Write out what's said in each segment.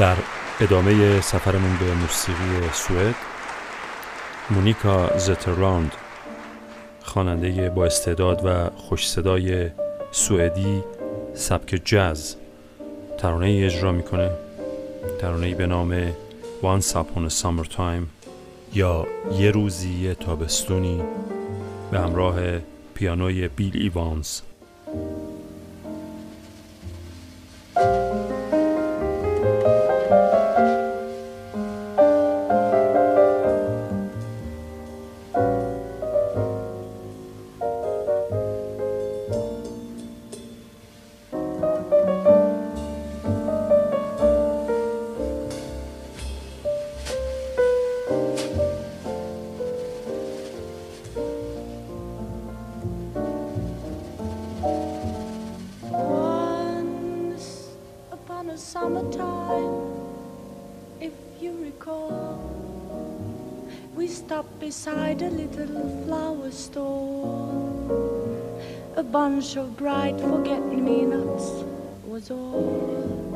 در ادامه سفرمون به موسیقی سوئد مونیکا زترلاند خواننده با استعداد و خوش صدای سوئدی سبک جاز ترانه ای اجرا می‌کنه. ترانه ای به نام Once Upon a Summer Time یا یه روزی تابستونی به همراه پیانوی بیل ایوانز. Beside a little flower store. A bunch of bright forget-me-nots was all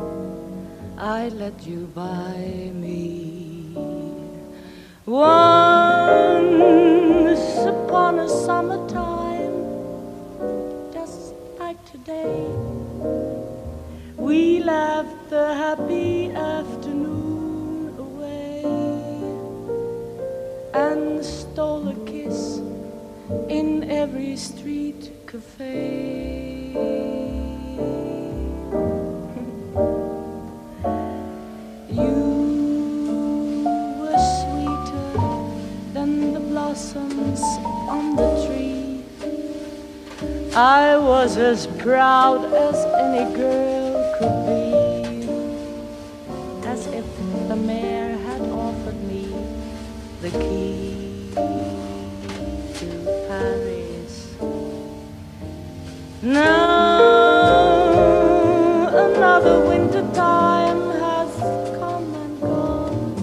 I let you buy me. Once upon a summertime, happy afternoon away and stole a kiss in every street cafe. you were sweeter than the blossoms on the tree. I was as proud as any girl could be, the key to Paris. Now another winter time has come and gone.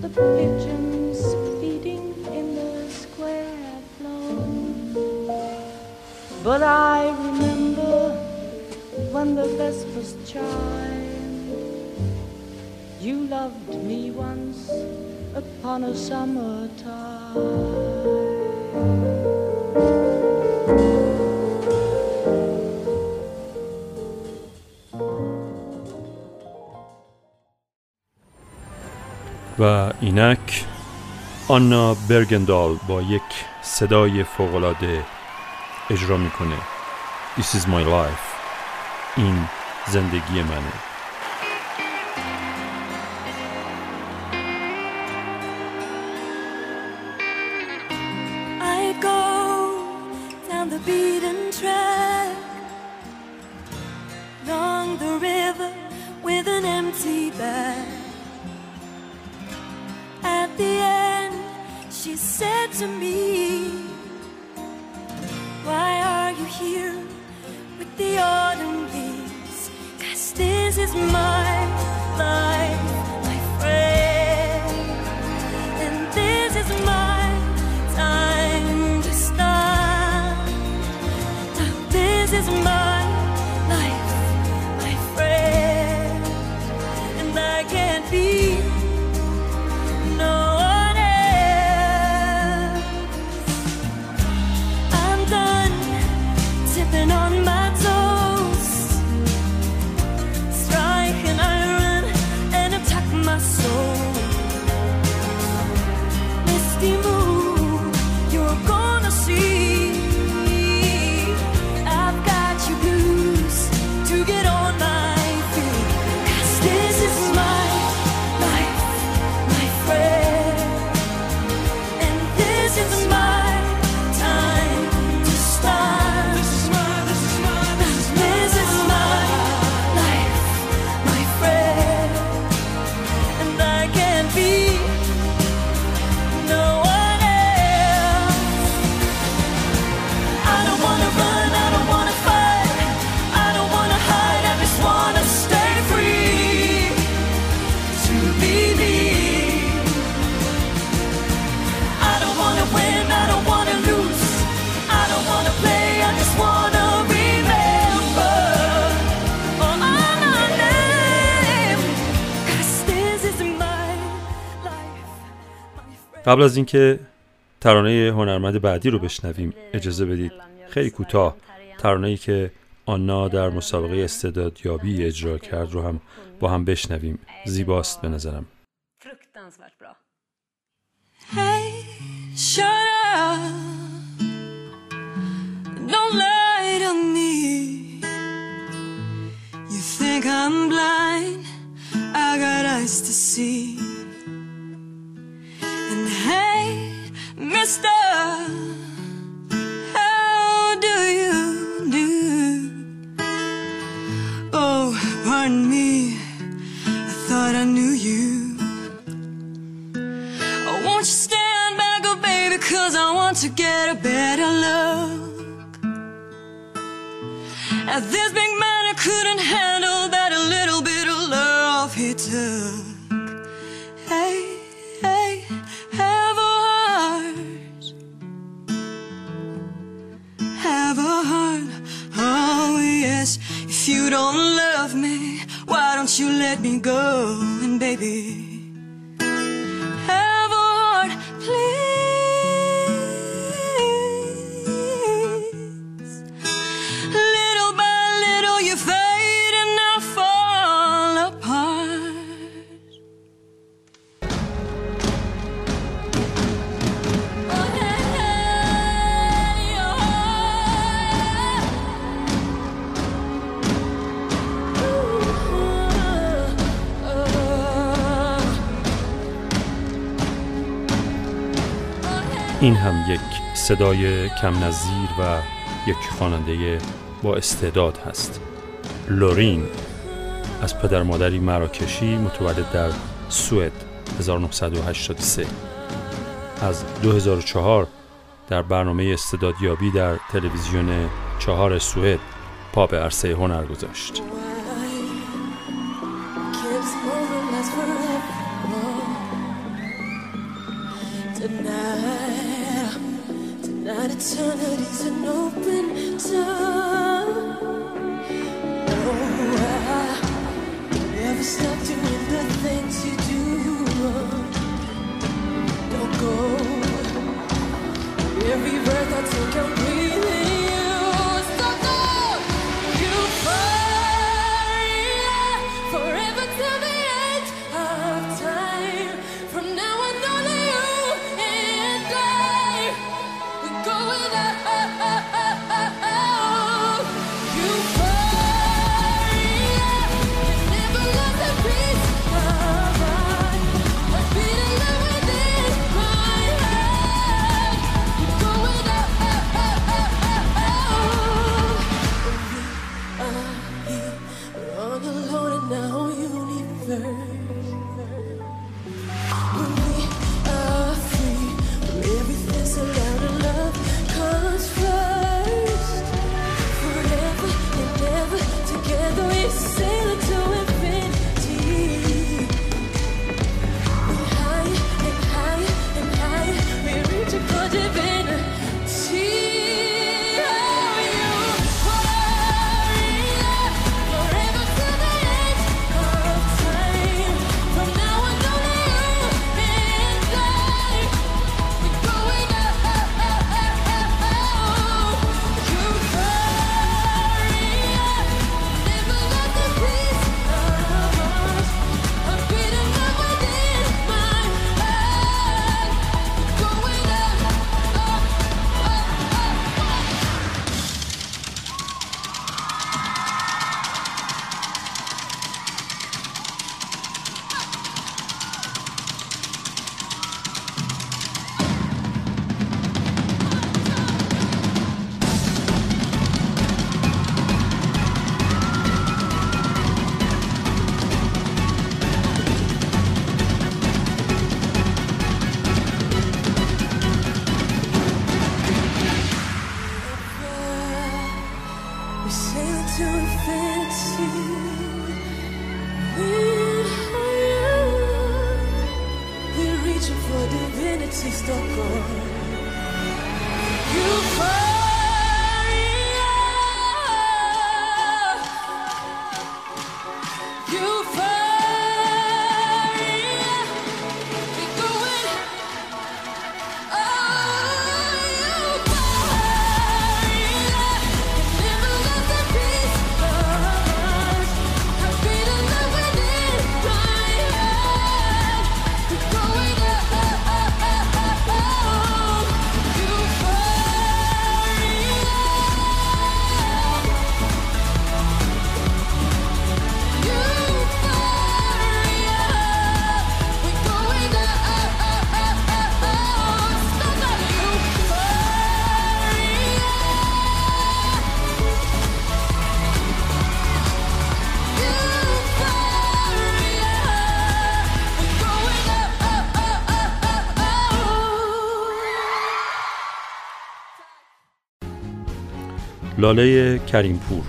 The pigeons feeding in the square have flown. But I remember when the vespers chimed. You loved me once upon a summertime. و اینک آنا برگندال با یک صدای فوقالعاده اجرا می‌کنه. This is my life. این زندگی منه. said to me, Why are you here with the autumn leaves? Cause this is my قبل از اینکه ترانه هنرمند بعدی رو بشنویم اجازه بدید خیلی کوتاه ترانه‌ای که آنا در مسابقه استعداد استعدادیابی اجرا کرد رو هم با هم بشنویم. زیباست به نظرم. Don't Mister let me go, and baby. این هم یک صدای کم نظیر و یک خواننده با استعداد هست. لورین از پدر مادری مراکشی متولد در سوئد 1983 از 2004 در برنامه استعدادیابی در تلویزیون چهار سوئد پا به عرصه هنر گذاشت. closer existo con لاله کریمپور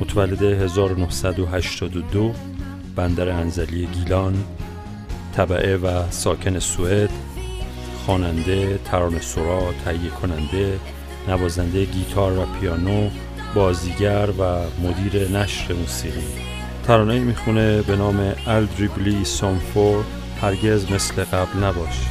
متولد 1982 بندر انزلی گیلان طبعه و ساکن سوئد خواننده، ترانه سرا، تهیه کننده، نوازنده گیتار و پیانو، بازیگر و مدیر نشر موسیقی. ترانه می‌خونه به نام الدریبلی سامفور هرگز مثل قبل نباش.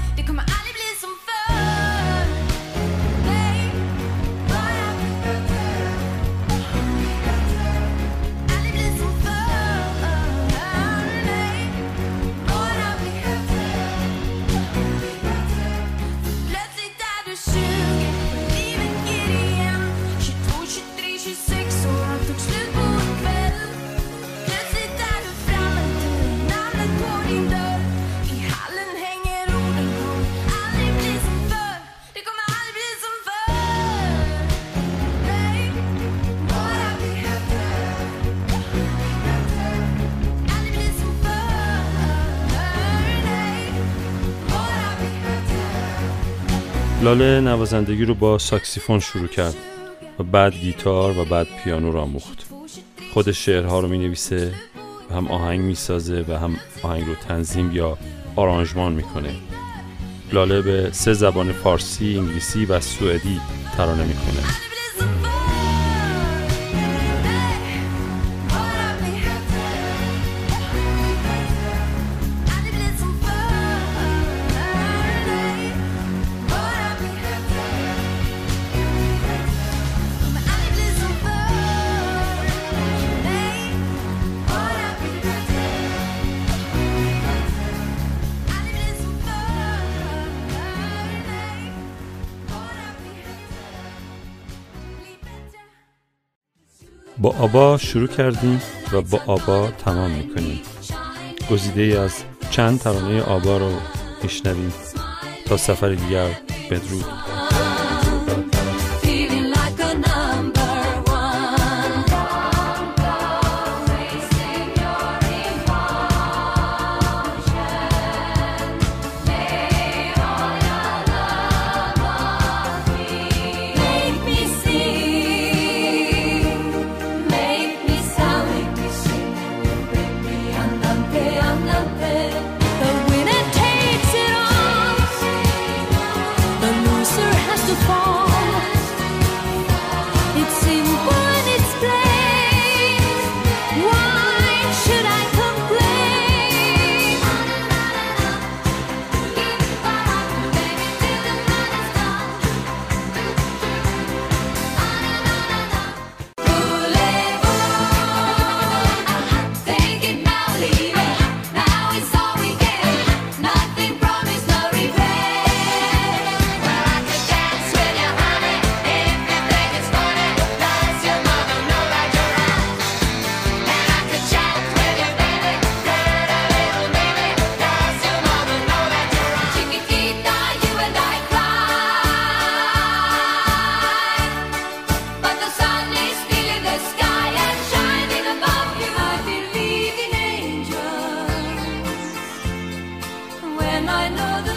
لاله نوازندگی رو با ساکسیفون شروع کرد و بعد گیتار و بعد پیانو را آموخت. خود شعرها رو می نویسه و هم آهنگ می سازه و هم آهنگ رو تنظیم یا آرانژمان می‌کنه. لاله به سه زبان فارسی، انگلیسی و سوئدی ترانه می‌کنه. با آبا شروع کردیم و با آبا تمام می‌کنیم. گزیده ای از چند ترانه آبا رو میشنویم تا سفر دیگر بدرود and I know that.